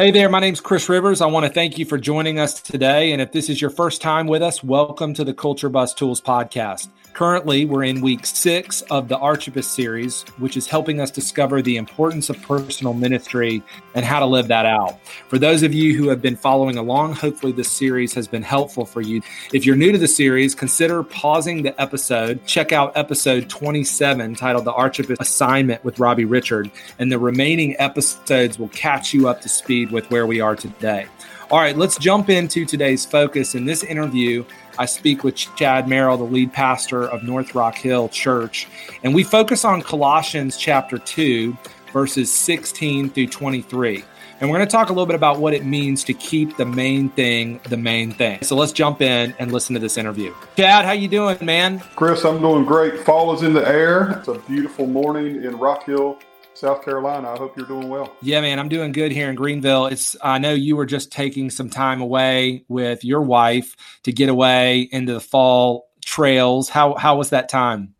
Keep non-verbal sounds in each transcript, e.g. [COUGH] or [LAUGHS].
Hey there, my name's Chris Rivers. I want to thank you for joining us today. And if this is your first time with us, welcome to the Culture Bus Tools podcast. Currently, we're in week six of the Archippus series, which is helping us discover the importance of personal ministry and how to live that out. For those of you who have been following along, hopefully this series has been helpful for you. If you're new to the series, consider pausing the episode. Check out episode 27 titled The Archippus Assignment with Robbie Richard, and the remaining episodes will catch you up to speed with where we are today. All right, let's jump into today's focus. In this interview, I speak with Chad Merrill, the lead pastor of North Rock Hill Church, and we focus on Colossians chapter 2, verses 16 through 23. And we're going to talk a little bit about what it means to keep the main thing the main thing. So let's jump in and listen to this interview. Chad, how you doing, man? Chris, I'm doing great. Fall is in the air. It's a beautiful morning in Rock Hill, South Carolina. I hope you're doing well. Yeah, man, I'm doing good here in Greenville. It's I know you were just taking some time away with your wife to get away into the fall trails. How how was that time?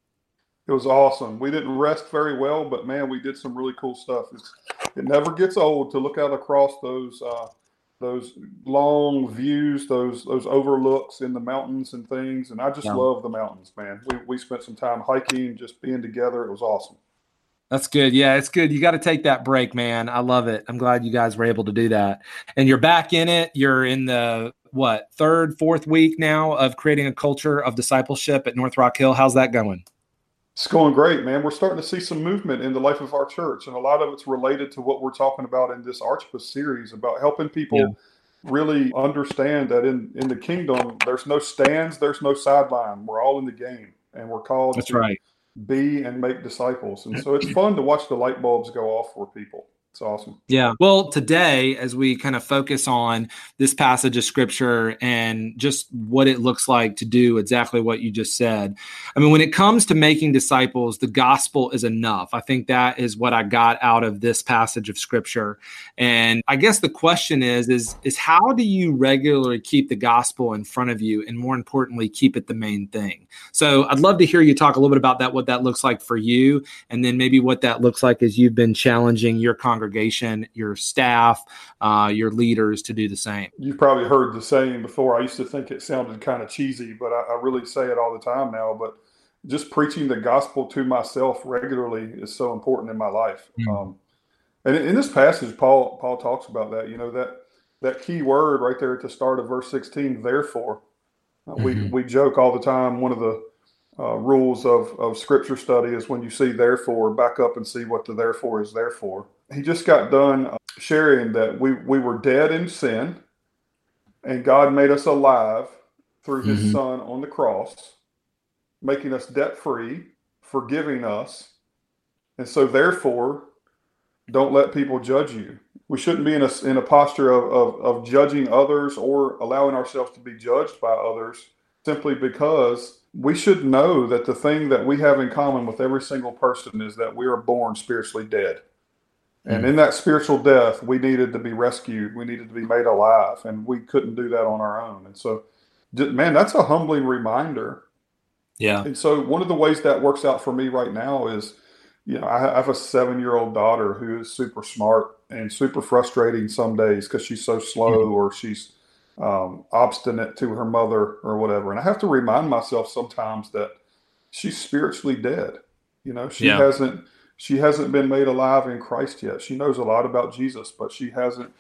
It was awesome. We didn't rest very well, but man, we did some really cool stuff. It's, it never gets old to look out across those uh, those long views, those those overlooks in the mountains and things. And I just yeah. love the mountains, man. We we spent some time hiking, just being together. It was awesome. That's good. Yeah, it's good. You got to take that break, man. I love it. I'm glad you guys were able to do that. And you're back in it. You're in the what, third, fourth week now of creating a culture of discipleship at North Rock Hill. How's that going? It's going great, man. We're starting to see some movement in the life of our church, and a lot of it's related to what we're talking about in this Archippus series about helping people yeah. really understand that in in the kingdom, there's no stands, there's no sideline. We're all in the game, and we're called That's to right be and make disciples. And so it's [CLEARS THROAT] fun to watch the light bulbs go off for people. It's awesome. Yeah. Well, today, as we kind of focus on this passage of scripture and just what it looks like to do exactly what you just said, I mean, when it comes to making disciples, the gospel is enough. I think that is what I got out of this passage of scripture. And I guess the question is, is, is how do you regularly keep the gospel in front of you and more importantly, keep it the main thing? So I'd love to hear you talk a little bit about that, what that looks like for you, and then maybe what that looks like as you've been challenging your congregation congregation, your staff, uh, your leaders to do the same. You've probably heard the saying before. I used to think it sounded kind of cheesy, but I, I really say it all the time now. But just preaching the gospel to myself regularly is so important in my life. Mm-hmm. Um, and in this passage, Paul Paul talks about that. You know that that key word right there at the start of verse sixteen. Therefore, uh, mm-hmm. we we joke all the time. One of the uh, rules of, of scripture study is when you see therefore, back up and see what the therefore is there for he just got done uh, sharing that we, we were dead in sin and God made us alive through his mm-hmm. son on the cross, making us debt free, forgiving us. And so, therefore, don't let people judge you. We shouldn't be in a, in a posture of, of, of judging others or allowing ourselves to be judged by others simply because we should know that the thing that we have in common with every single person is that we are born spiritually dead. And in that spiritual death, we needed to be rescued. We needed to be made alive, and we couldn't do that on our own. And so, man, that's a humbling reminder. Yeah. And so, one of the ways that works out for me right now is, you know, I have a seven-year-old daughter who is super smart and super frustrating some days because she's so slow mm-hmm. or she's um, obstinate to her mother or whatever. And I have to remind myself sometimes that she's spiritually dead. You know, she yeah. hasn't she hasn't been made alive in Christ yet. She knows a lot about Jesus, but she hasn't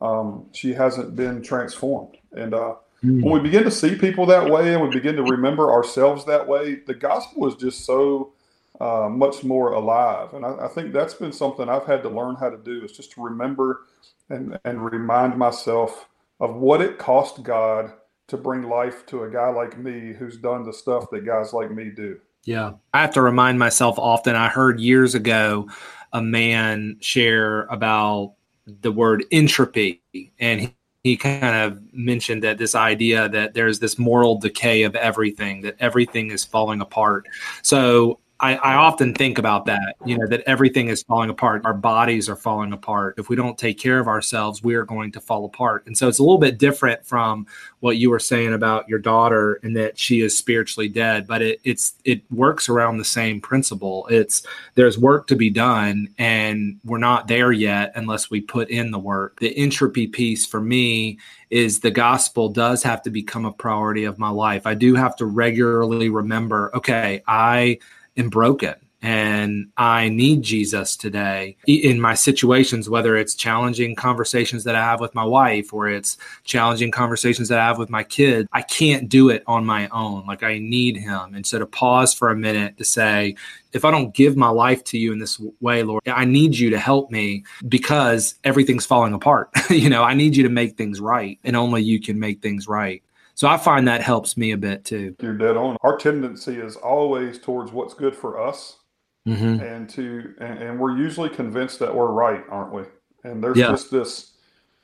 um, she hasn't been transformed. And uh, mm. when we begin to see people that way, and we begin to remember ourselves that way, the gospel is just so uh, much more alive. And I, I, think that's been something I've had to learn how to do is just to remember and and remind myself of what it cost God to bring life to a guy like me who's done the stuff that guys like me do. Yeah. I have to remind myself often. I heard years ago a man share about the word entropy, and he, he kind of mentioned that this idea that there's this moral decay of everything, that everything is falling apart. So I, I, often think about that, you know, that everything is falling apart. Our bodies are falling apart. If we don't take care of ourselves, we are going to fall apart. And so it's a little bit different from what you were saying about your daughter and that she is spiritually dead, but it, it's it works around the same principle. It's there's work to be done, and we're not there yet unless we put in the work. The entropy piece for me is the gospel does have to become a priority of my life. I do have to regularly remember, okay, I am broken and I need Jesus today in my situations, whether it's challenging conversations that I have with my wife or it's challenging conversations that I have with my kids. I can't do it on my own. Like I need Him. And so to pause for a minute to say, if I don't give my life to you in this way, Lord, I need you to help me because everything's falling apart. [LAUGHS] you know, I need you to make things right, and only you can make things right. So I find that helps me a bit too. You're dead on. Our tendency is always towards what's good for us. Mm-hmm. And to and, and, we're usually convinced that we're right, aren't we? And there's yeah. just this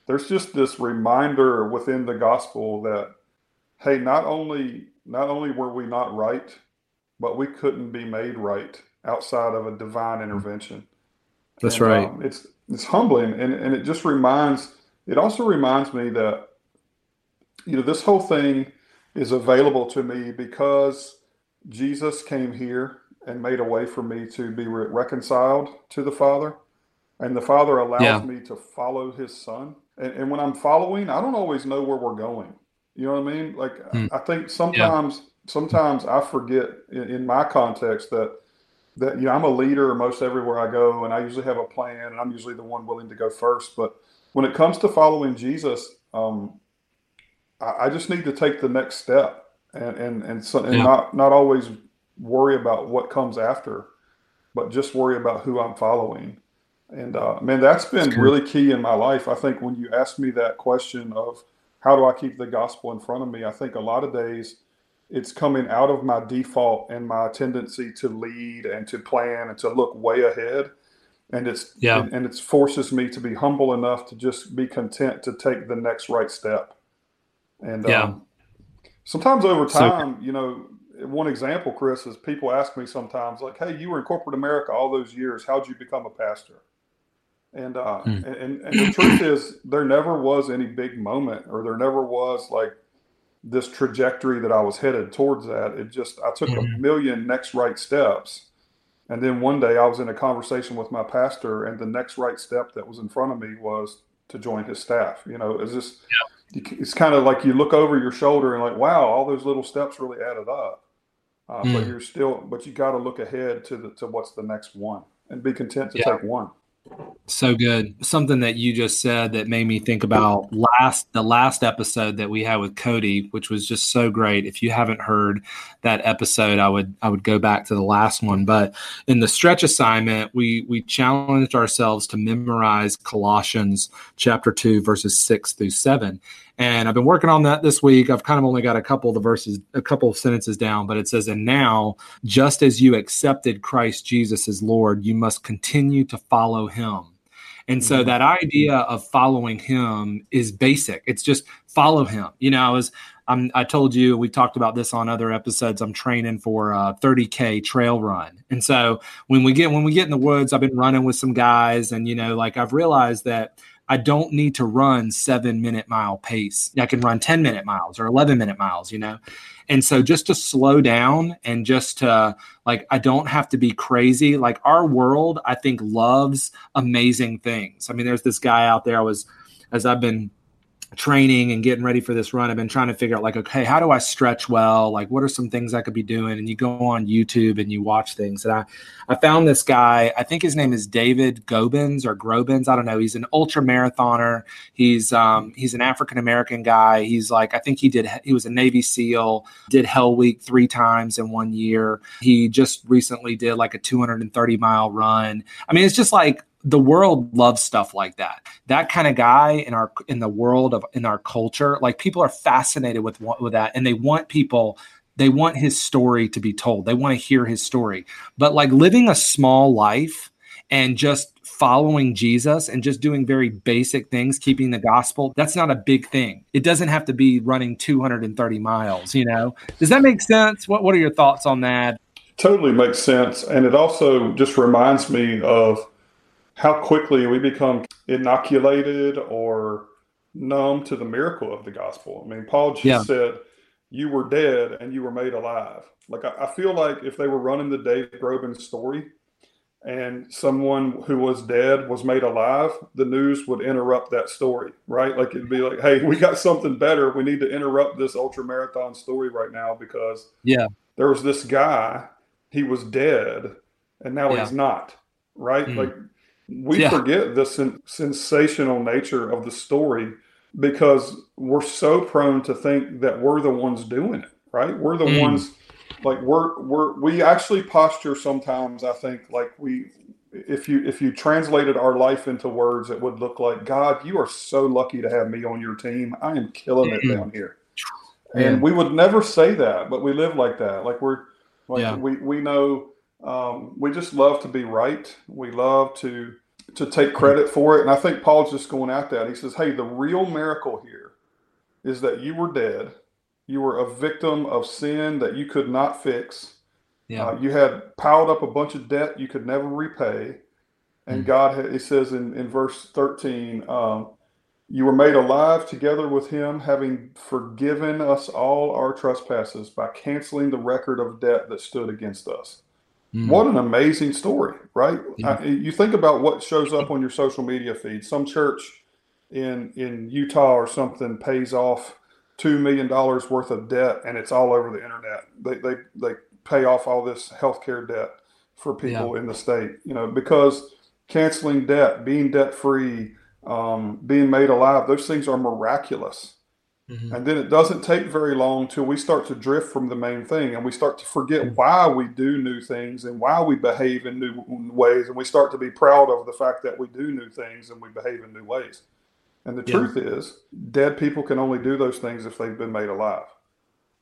there's just this reminder within the gospel that hey, not only not only were we not right, but we couldn't be made right outside of a divine intervention. That's and, right. Um, it's it's humbling and, and it just reminds it also reminds me that you know, this whole thing is available to me because Jesus came here and made a way for me to be re- reconciled to the Father. And the Father allows yeah. me to follow his Son. And, and, when I'm following, I don't always know where we're going. You know what I mean? Like, mm. I think sometimes, yeah. sometimes I forget in, in, my context that, that, you know, I'm a leader most everywhere I go, and I usually have a plan, and I'm usually the one willing to go first. But when it comes to following Jesus, um, I, I just need to take the next step and and and, so, and yeah. not not always worry about what comes after, but just worry about who I'm following. And uh, man, that's been that's really key in my life. I think when you ask me that question of how do I keep the gospel in front of me, I think a lot of days it's coming out of my default and my tendency to lead and to plan and to look way ahead. And it's yeah. and, and it forces me to be humble enough to just be content to take the next right step. And yeah. Um, sometimes over time, so, you know, one example, Chris, is people ask me sometimes, like, "Hey, you were in corporate America all those years. How'd you become a pastor?" And uh, mm. and, and the truth is, there never was any big moment, or there never was like this trajectory that I was headed towards that. It just I took mm-hmm. a million next right steps, and then one day I was in a conversation with my pastor, and the next right step that was in front of me was to join his staff. You know, is this? Yeah it's kind of like you look over your shoulder and like, wow, all those little steps really added up. Uh, mm. But you're still, but you got to look ahead to the to what's the next one and be content to yeah. take one. So good. Something that you just said that made me think about last the last episode that we had with Cody, which was just so great. If you haven't heard that episode, I would I would go back to the last one. But in the stretch assignment, we we challenged ourselves to memorize Colossians chapter two, verses six through seven. And I've been working on that this week. I've kind of only got a couple of the verses, a couple of sentences down, but it says, And now, just as you accepted Christ Jesus as Lord, you must continue to follow him. And so mm-hmm. that idea of following him is basic. It's just follow him. You know, I was, I'm, I told you, we talked about this on other episodes. I'm training for a 30K trail run. And so when we get, when we get in the woods, I've been running with some guys and, you know, like I've realized that I don't need to run seven minute mile pace. I can run 10 minute miles or 11 minute miles, you know? And so just to slow down and just to like, I don't have to be crazy. Like our world, I think loves amazing things. I mean, there's this guy out there I was, as I've been training and getting ready for this run, I've been trying to figure out like, okay, how do I stretch well? Like, what are some things I could be doing? And you go on YouTube and you watch things. And I, I found this guy. I think his name is David Gobens or Grobens. I don't know. He's an ultra marathoner. He's um, he's an African American guy. He's like, I think he did. He was a Navy SEAL. Did Hell Week three times in one year. He just recently did like a 230 mile run. I mean, it's just like the world loves stuff like that. That kind of guy in our in the world of in our culture like people are fascinated with with that and they want people they want his story to be told. They want to hear his story. But like living a small life and just following Jesus and just doing very basic things keeping the gospel that's not a big thing. It doesn't have to be running 230 miles you know? Does that make sense? What what are your thoughts on that? Totally makes sense. And it also just reminds me of how quickly we become inoculated or numb to the miracle of the gospel. I mean, Paul just yeah. said, You were dead and you were made alive. Like, I, I feel like if they were running the Dave Groban story, and someone who was dead was made alive, the news would interrupt that story, right? Like it'd be like, hey, we got something better. We need to interrupt this ultra marathon story right now because yeah, there was this guy, he was dead, and now yeah. he's not, right? Mm. Like we yeah. forget the sen- sensational nature of the story because we're so prone to think that we're the ones doing it, right? We're the mm. ones like we're we're we actually posture sometimes i think like we if you if you translated our life into words it would look like god you are so lucky to have me on your team i am killing it down here and we would never say that but we live like that like we're like yeah. we we know um, we just love to be right we love to to take credit for it and i think paul's just going at that he says hey the real miracle here is that you were dead you were a victim of sin that you could not fix. Yeah. Uh, you had piled up a bunch of debt you could never repay. And mm. God, had, it says in, in verse 13, um, you were made alive together with him, having forgiven us all our trespasses by canceling the record of debt that stood against us. Mm. What an amazing story, right? Yeah. I, you think about what shows up on your social media feed. Some church in in Utah or something pays off two million dollars worth of debt, and it's all over the internet. They they they pay off all this healthcare debt for people yeah. in the state. You know, because canceling debt, being debt free, um, being made alive, those things are miraculous. Mm-hmm. And then it doesn't take very long till we start to drift from the main thing and we start to forget mm-hmm. why we do new things and why we behave in new ways. And we start to be proud of the fact that we do new things and we behave in new ways. And the yeah. truth is, dead people can only do those things if they've been made alive.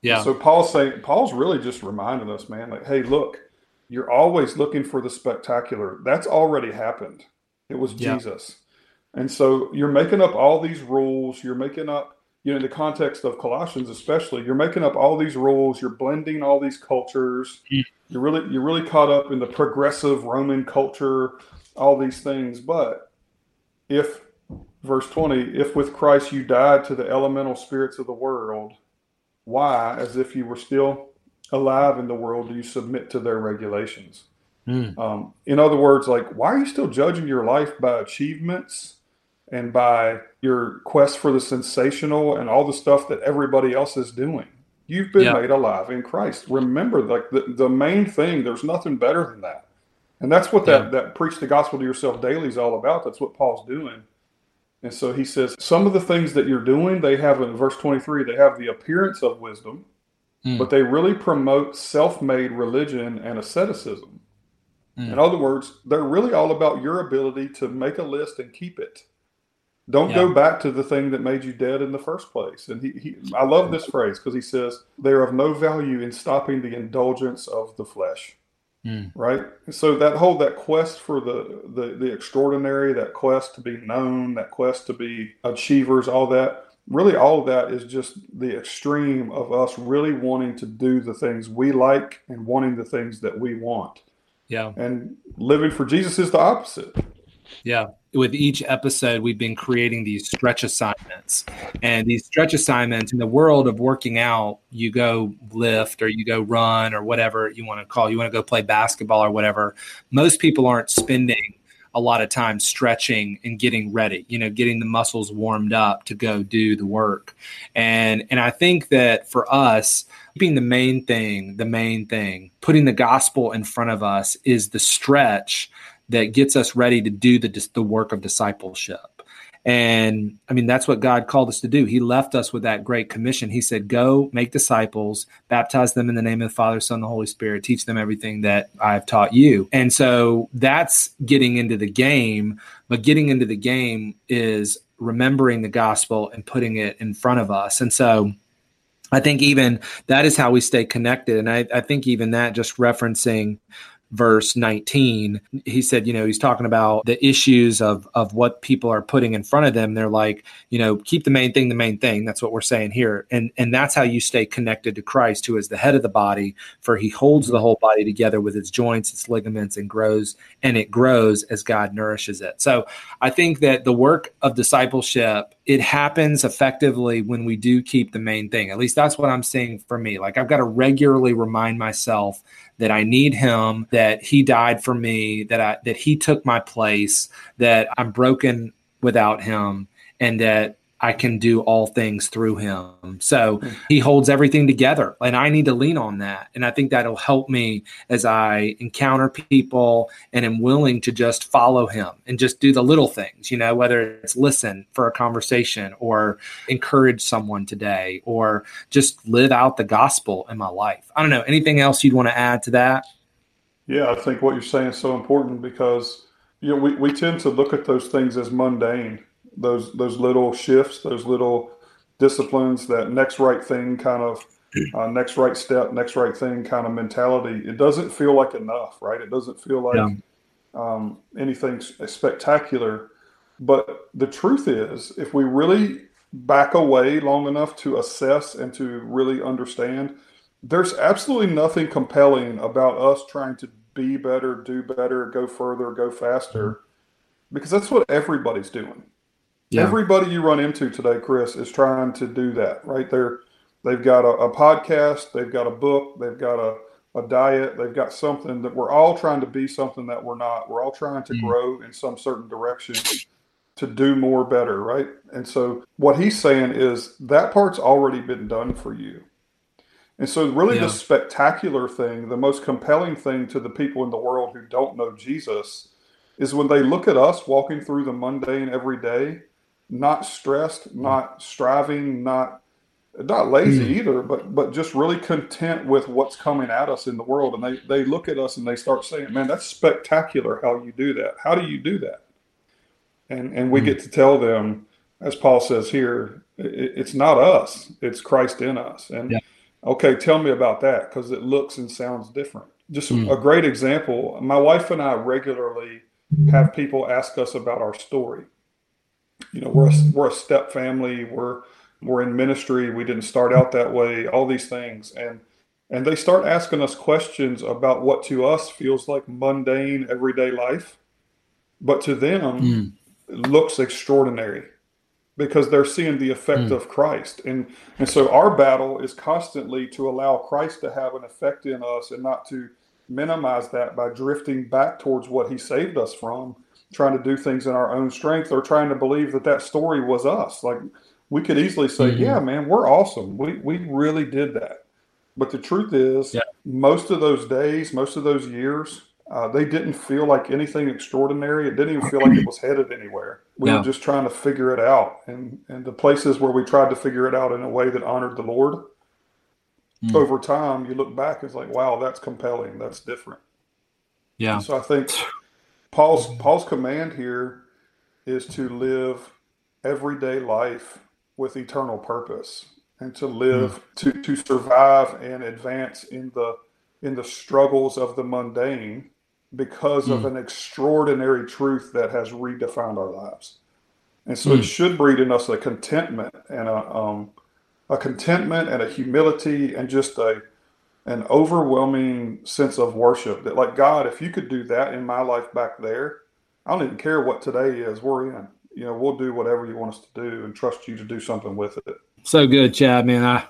Yeah. So Paul's saying, Paul's really just reminding us, man, like, hey, look, you're always looking for the spectacular. That's already happened. It was yeah. Jesus. And so you're making up all these rules. You're making up, you know, in the context of Colossians, especially, you're making up all these rules. You're blending all these cultures. Mm. You're really, you're really caught up in the progressive Roman culture, all these things. But if verse 20 if with christ you died to the elemental spirits of the world why as if you were still alive in the world do you submit to their regulations mm. um, in other words like why are you still judging your life by achievements and by your quest for the sensational and all the stuff that everybody else is doing you've been yeah. made alive in christ remember like the, the main thing there's nothing better than that and that's what that, yeah. that preach the gospel to yourself daily is all about that's what paul's doing and so he says, some of the things that you're doing, they have in verse 23, they have the appearance of wisdom, mm. but they really promote self made religion and asceticism. Mm. In other words, they're really all about your ability to make a list and keep it. Don't yeah. go back to the thing that made you dead in the first place. And he, he I love this phrase because he says, they're of no value in stopping the indulgence of the flesh. Mm. Right. So that whole that quest for the, the the extraordinary, that quest to be known, that quest to be achievers, all that, really all of that is just the extreme of us really wanting to do the things we like and wanting the things that we want. Yeah. And living for Jesus is the opposite. Yeah. With each episode, we've been creating these stretch assignments. And these stretch assignments in the world of working out, you go lift or you go run or whatever you want to call. You want to go play basketball or whatever. Most people aren't spending a lot of time stretching and getting ready, you know, getting the muscles warmed up to go do the work. And and I think that for us, being the main thing, the main thing, putting the gospel in front of us is the stretch that gets us ready to do the, the work of discipleship. And I mean, that's what God called us to do. He left us with that great commission. He said, Go make disciples, baptize them in the name of the Father, Son, and the Holy Spirit, teach them everything that I've taught you. And so that's getting into the game. But getting into the game is remembering the gospel and putting it in front of us. And so I think even that is how we stay connected. And I, I think even that just referencing verse 19 he said you know he's talking about the issues of of what people are putting in front of them. They're like you know keep the main thing the main thing. That's what we're saying here. And and that's how you stay connected to christ who is the head of the body for he holds the whole body together with its joints its ligaments and grows and it grows as god nourishes it. So i think that the work of discipleship it happens effectively when we do keep the main thing. At least that's what i'm seeing for me. Like i've got to regularly remind myself that I need him, that he died for me, that I that he took my place, that I'm broken without him, and that I can do all things through him. So hmm. he holds everything together, and I need to lean on that. And I think that'll help me as I encounter people and am willing to just follow him and just do the little things, you know, whether it's listen for a conversation or encourage someone today or just live out the gospel in my life. I don't know. Anything else you'd want to add to that? Yeah, I think what you're saying is so important because you know we, we tend to look at those things as mundane those those little shifts, those little disciplines, that next right thing kind of uh, next right step, next right thing kind of mentality. It doesn't feel like enough, right? It doesn't feel like yeah. um, anything spectacular. But the truth is, if we really back away long enough to assess and to really understand, there's absolutely nothing compelling about us trying to be better, do better, go further, go faster, because that's what everybody's doing. Yeah. Everybody you run into today, Chris, is trying to do that, right? They're they've got a, a podcast, they've got a book, they've got a, a diet, they've got something that we're all trying to be something that we're not. We're all trying to mm. grow in some certain direction to do more better, right? And so what he's saying is that part's already been done for you. And so really yeah. the spectacular thing, the most compelling thing to the people in the world who don't know Jesus is when they look at us walking through the mundane every day not stressed, not striving, not not lazy mm. either, but but just really content with what's coming at us in the world. And they they look at us and they start saying, "Man, that's spectacular! How you do that? How do you do that?" And and we mm. get to tell them, as Paul says here, it, it's not us; it's Christ in us. And yeah. okay, tell me about that because it looks and sounds different. Just mm. a great example. My wife and I regularly have people ask us about our story you know we're a, we're a step family. We're we're in ministry. We didn't start out that way all these things. And and they start asking us questions about what to us feels like mundane everyday life. But to them mm. looks extraordinary because they're seeing the effect mm. of Christ. And and so our battle is constantly to allow Christ to have an effect in us and not to minimize that by drifting back towards what he saved us from trying to do things in our own strength or trying to believe that that story was us. Like we could easily say, mm-hmm. yeah, man, we're awesome. We, we really did that. But the truth is, yeah. most of those days, most of those years, uh, they didn't feel like anything extraordinary. It didn't even feel like it was headed anywhere. We were just trying to figure it out. And, and the places where we tried to figure it out in a way that honored the Lord, mm. over time, you look back, it's like, wow, that's compelling. That's different. Yeah. And so I think [LAUGHS] Paul's Paul's command here is to live everyday life with eternal purpose and to live mm. to, to survive and advance in the in the struggles of the mundane because mm. of hmm. an extraordinary truth that has redefined our lives. And so mm. it hmm. should breed in us a contentment and a um, a contentment and a humility and just a an overwhelming sense of worship that like god if you could do that in my life back there i don't even care what today is we're in. You know we'll do whatever you want us to do and trust you to do something with it. So good chad man. I,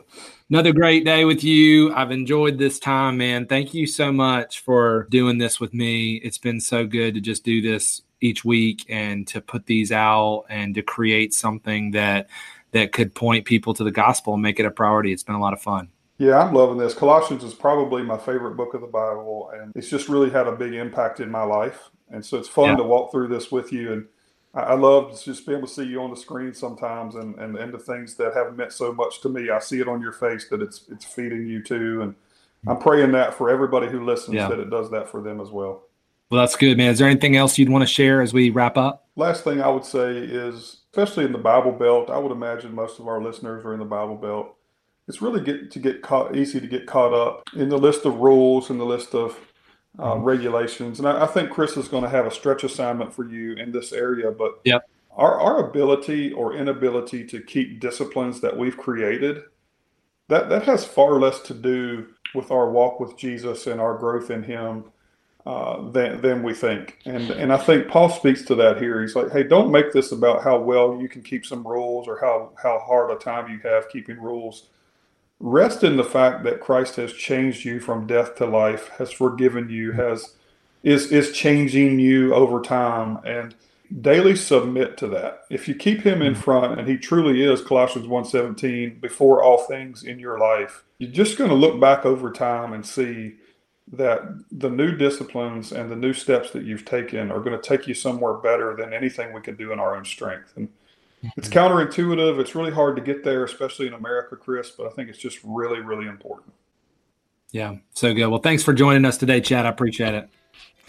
another great day with you. I've enjoyed this time man. Thank you so much for doing this with me. It's been so good to just do this each week and to put these out and to create something that that could point people to the gospel and make it a priority. It's been a lot of fun yeah, I'm loving this. Colossians is probably my favorite book of the Bible, and it's just really had a big impact in my life. And so it's fun yeah. to walk through this with you. And I, love to just be able to see you on the screen sometimes, and, and and the things that have meant so much to me. I see it on your face that it's it's feeding you too, and I'm praying that for everybody who listens yeah. that it does that for them as well. Well, that's good, man. Is there anything else you'd want to share as we wrap up? Last thing I would say is, especially in the Bible Belt, I would imagine most of our listeners are in the Bible Belt it's really get to get caught easy to get caught up in the list of rules and the list of uh, mm-hmm. regulations. And I, I, think Chris is going to have a stretch assignment for you in this area. But yep. our, our ability or inability to keep disciplines that we've created, that, that has far less to do with our walk with Jesus and our growth in Him uh, than, than we think. And, and I think Paul speaks to that here. He's like, hey, don't make this about how well you can keep some rules or how, how hard a time you have keeping rules Rest in the fact that Christ has changed you from death to life, has forgiven you, has is is changing you over time and daily submit to that. If you keep him in mm-hmm. front and he truly is Colossians 1:17 before all things in your life, you're just going to look back over time and see that the new disciplines and the new steps that you've taken are going to take you somewhere better than anything we can do in our own strength. And it's mm-hmm. counterintuitive. It's really hard to get there, especially in America, Chris, but I think it's just really, really important. Yeah, so good. Well, thanks for joining us today, Chad. I appreciate it.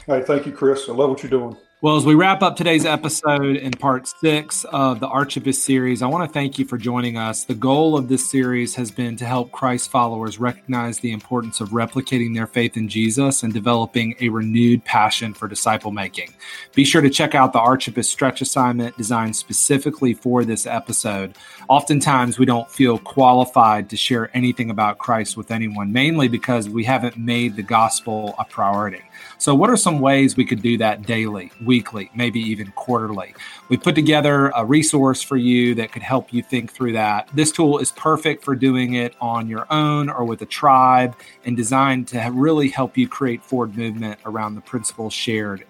Hey, thank you, Chris. I love what you're doing. Well, as we wrap up today's episode in part six of the Archippus series, I want to thank you for joining us. The goal of this series has been to help Christ followers recognize the importance of replicating their faith in Jesus and developing a renewed passion for disciple making. Be sure to check out the Archippus stretch assignment designed specifically for this episode. Oftentimes, we don't feel qualified to share anything about Christ with anyone, mainly because we haven't made the gospel a priority. So, what are some ways we could do that daily, weekly, maybe even quarterly? We put together a resource for you that could help you think through that. This tool is perfect for doing it on your own or with a tribe and designed to really help you create forward movement around the principles shared.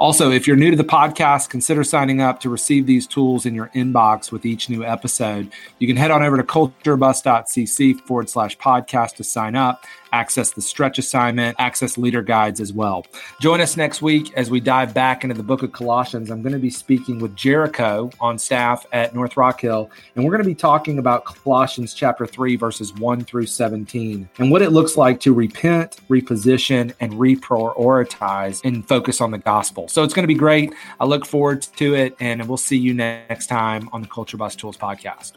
Also, if you're new to the podcast, consider signing up to receive these tools in your inbox with each new episode. You can head on over to culturebus.cc forward slash podcast to sign up access the stretch assignment, access leader guides as well. Join us next week as we dive back into the book of Colossians. I'm going to be speaking with Jericho on staff at North Rock Hill, and we're going to be talking about Colossians chapter 3, verses 1 through 17, and what it looks like to repent, reposition, and reprioritize and focus on the gospel. So it's going to be great. I look forward to it, and we'll see you next time on the Culture Bus Tools podcast.